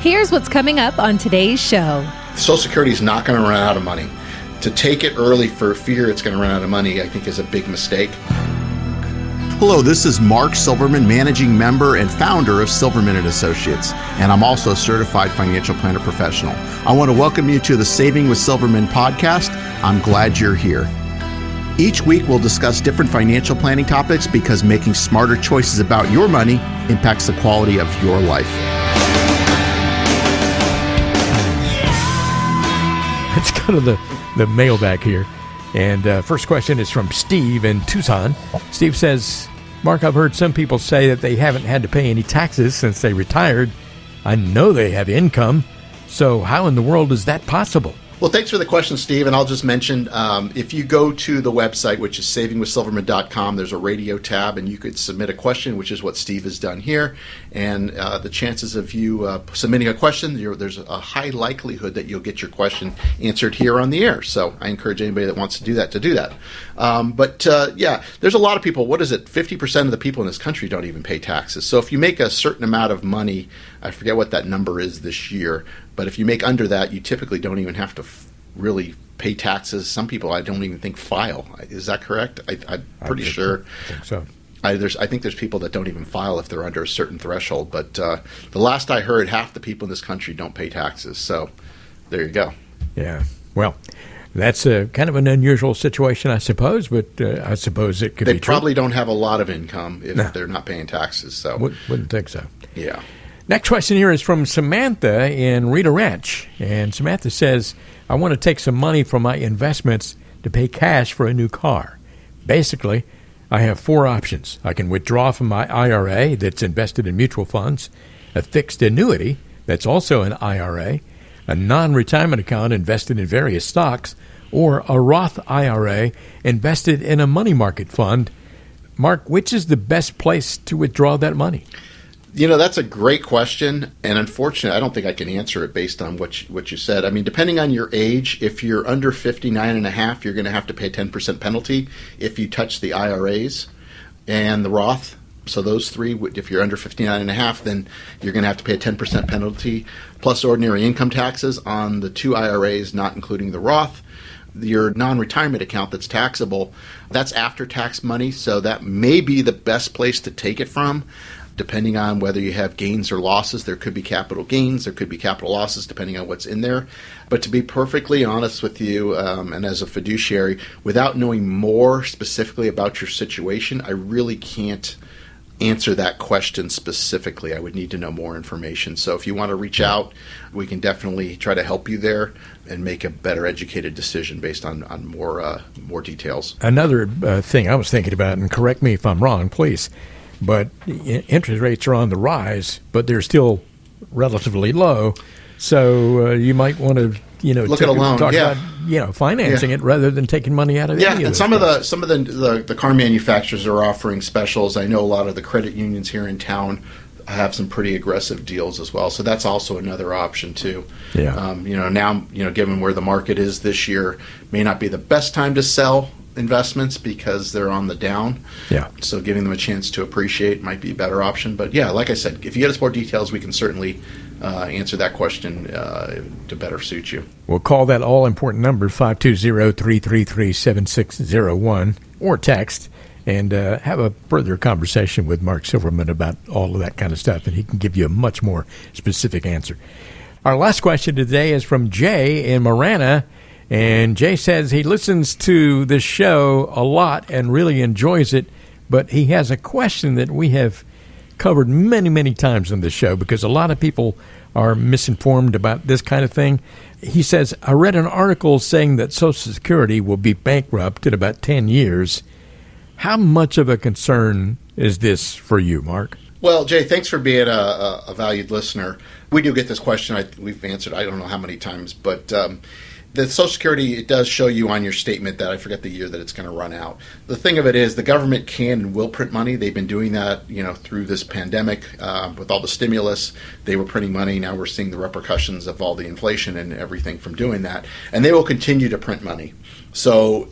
Here's what's coming up on today's show. Social Security is not going to run out of money. To take it early for fear it's going to run out of money, I think is a big mistake. Hello, this is Mark Silverman, managing member and founder of Silverman and Associates, and I'm also a certified financial planner professional. I want to welcome you to the Saving with Silverman podcast. I'm glad you're here. Each week, we'll discuss different financial planning topics because making smarter choices about your money impacts the quality of your life. Let's go to the, the mailbag here. And uh, first question is from Steve in Tucson. Steve says, Mark, I've heard some people say that they haven't had to pay any taxes since they retired. I know they have income. So, how in the world is that possible? Well, thanks for the question, Steve. And I'll just mention um, if you go to the website, which is savingwithsilverman.com, there's a radio tab, and you could submit a question, which is what Steve has done here. And uh, the chances of you uh, submitting a question, there's a high likelihood that you'll get your question answered here on the air. So I encourage anybody that wants to do that to do that. Um, but uh, yeah, there's a lot of people. What is it? 50% of the people in this country don't even pay taxes. So if you make a certain amount of money, I forget what that number is this year, but if you make under that, you typically don't even have to f- really pay taxes. Some people I don't even think file. Is that correct? I, am pretty I sure. think so. I, there's, I think there's people that don't even file if they're under a certain threshold. But uh, the last I heard, half the people in this country don't pay taxes. So there you go. Yeah. Well, that's a kind of an unusual situation, I suppose. But uh, I suppose it could they be. probably true. don't have a lot of income if No. they're not paying taxes. So Would, wouldn't think so. yeah. Next question here is from Samantha in Rita Ranch. And Samantha says, I want to take some money from my investments to pay cash for a new car. Basically, I have four options. I can withdraw from my IRA that's invested in mutual funds, a fixed annuity that's also an IRA, a non retirement account invested in various stocks, or a Roth IRA invested in a money market fund. Mark, which is the best place to withdraw that money? You know, that's a great question, and unfortunately, I don't think I can answer it based on what you, what you said. I mean, depending on your age, if you're under 59 and a half, you're going to have to pay a 10% penalty if you touch the IRAs and the Roth. So those three, if you're under 59 and a half, then you're going to have to pay a 10% penalty plus ordinary income taxes on the two IRAs, not including the Roth your non-retirement account that's taxable that's after tax money so that may be the best place to take it from depending on whether you have gains or losses there could be capital gains there could be capital losses depending on what's in there but to be perfectly honest with you um, and as a fiduciary without knowing more specifically about your situation i really can't answer that question specifically. I would need to know more information. So if you want to reach out, we can definitely try to help you there and make a better educated decision based on, on more uh, more details. Another uh, thing I was thinking about, and correct me if I'm wrong, please, but interest rates are on the rise, but they're still relatively low. So uh, you might want to, you know, Look at a loan, talk yeah. about, you know, financing Yeah. it rather than taking money out of it. Yeah, and some of the some of the, the the car manufacturers are offering specials. I know a lot of the credit unions here in town have some pretty aggressive deals as well. So that's also another option too. Yeah. Um, you know, now you know, given where the market is this year, may not be the best time to sell investments because they're on the down. Yeah. So giving them a chance to appreciate might be a better option. But yeah, like I said, if you get us more details, we can certainly uh, answer that question uh, to better suit you. We'll call that all important number 520-333-7601 or text and uh, have a further conversation with Mark Silverman about all of that kind of stuff, and he can give you a much more specific answer. Our last question today is from Jay in Marana, and Jay says he listens to this show a lot and really enjoys it, but he has a question that we have covered many, many times on this show because a lot of people are misinformed about this kind of thing. He says, I read an article saying that Social Security will be bankrupt in about 10 years. How much of a concern is this for you, Mark? Well, Jay, thanks for being a, a, a valued listener. We do get this question. I, we've answered. I don't know how many times, but um, the Social Security it does show you on your statement that I forget the year that it's going to run out. The thing of it is, the government can and will print money. They've been doing that, you know, through this pandemic uh, with all the stimulus. They were printing money. Now we're seeing the repercussions of all the inflation and everything from doing that, and they will continue to print money. So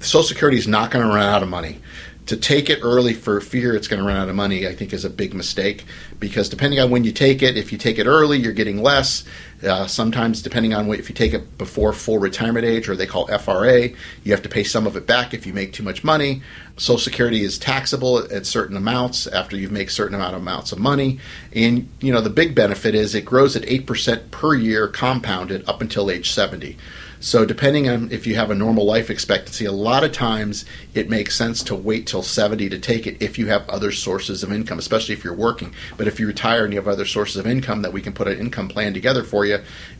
Social Security is not going to run out of money. to take it early for fear it's going to run out of money, I think is a big mistake because depending on when you take it, if you take it early, you're getting less. Uh, sometimes, depending on what, if you take it before full retirement age, or they call FRA, you have to pay some of it back if you make too much money. Social Security is taxable at, at certain amounts after you make certain amount of amounts of money, and you know the big benefit is it grows at eight percent per year compounded up until age seventy. So, depending on if you have a normal life expectancy, a lot of times it makes sense to wait till 70 to take it if you have other sources of income, especially if you're working. But if you retire and you have other sources of income, that we can put an income plan together for you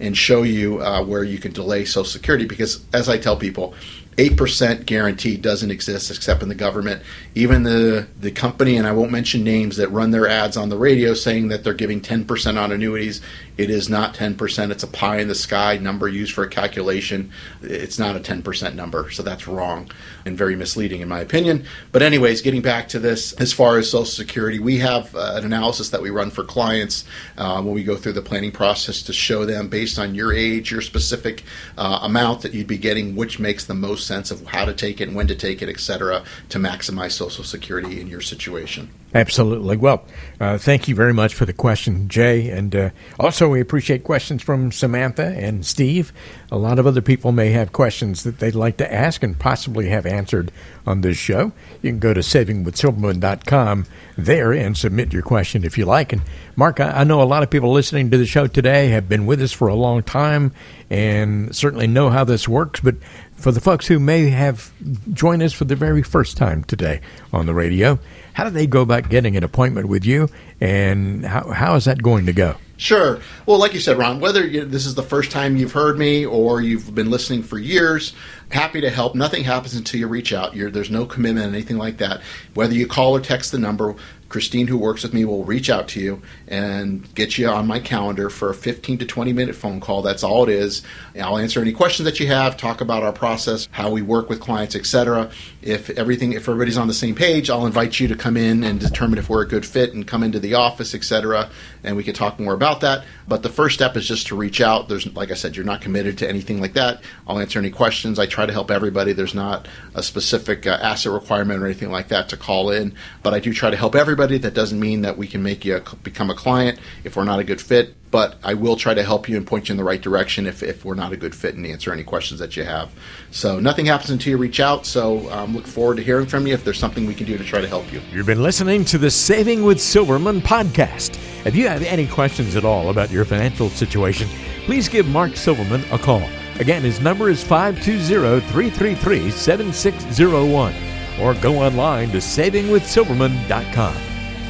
and show you uh, where you can delay Social Security. Because, as I tell people, 8% guarantee doesn't exist except in the government. Even the, the company, and I won't mention names, that run their ads on the radio saying that they're giving 10% on annuities, it is not 10%. It's a pie in the sky number used for a calculation. It's not a 10% number, so that's wrong and very misleading in my opinion. But, anyways, getting back to this, as far as Social Security, we have uh, an analysis that we run for clients uh, when we go through the planning process to show them based on your age, your specific uh, amount that you'd be getting, which makes the most sense of how to take it and when to take it, et cetera, to maximize Social Security in your situation. Absolutely. Well, uh, thank you very much for the question, Jay. And uh, also, we appreciate questions from Samantha and Steve. A lot of other people may have questions that they'd like to ask and possibly have answered on this show. You can go to savingwithsilverman.com there and submit your question if you like. And Mark, I, I know a lot of people listening to the show today have been with us for a long time and certainly know how this works. But for the folks who may have joined us for the very first time today on the radio, how do they go about getting an appointment with you, and how, how is that going to go? Sure. Well, like you said, Ron, whether you, this is the first time you've heard me or you've been listening for years, happy to help. Nothing happens until you reach out. You're, there's no commitment, anything like that. Whether you call or text the number, Christine, who works with me, will reach out to you and get you on my calendar for a 15 to 20 minute phone call. That's all it is. I'll answer any questions that you have, talk about our process, how we work with clients, etc. If everything, if everybody's on the same page, I'll invite you to come in and determine if we're a good fit and come into the office, etc. And we can talk more about that. But the first step is just to reach out. There's, like I said, you're not committed to anything like that. I'll answer any questions. I try to help everybody. There's not a specific uh, asset requirement or anything like that to call in, but I do try to help everybody everybody. That doesn't mean that we can make you a, become a client if we're not a good fit, but I will try to help you and point you in the right direction if, if we're not a good fit and answer any questions that you have. So nothing happens until you reach out. So um, look forward to hearing from you if there's something we can do to try to help you. You've been listening to the Saving with Silverman podcast. If you have any questions at all about your financial situation, please give Mark Silverman a call. Again, his number is 520 333 7601 or go online to savingwithsilverman.com.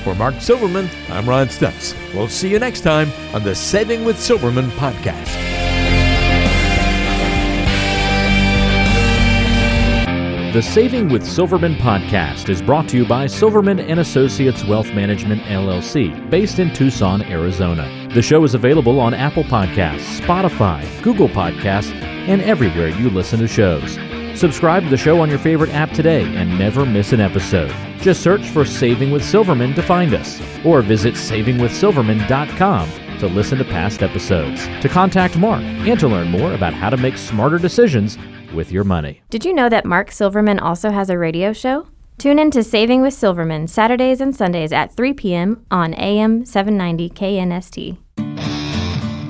For Mark Silverman, I'm Ron Stutz. We'll see you next time on the Saving with Silverman podcast. The Saving with Silverman podcast is brought to you by Silverman and Associates Wealth Management LLC, based in Tucson, Arizona. The show is available on Apple Podcasts, Spotify, Google Podcasts, and everywhere you listen to shows. Subscribe to the show on your favorite app today and never miss an episode. Just search for Saving with Silverman to find us, or visit savingwithsilverman.com to listen to past episodes, to contact Mark, and to learn more about how to make smarter decisions with your money. Did you know that Mark Silverman also has a radio show? Tune in to Saving with Silverman Saturdays and Sundays at 3 p.m. on AM 790 KNST.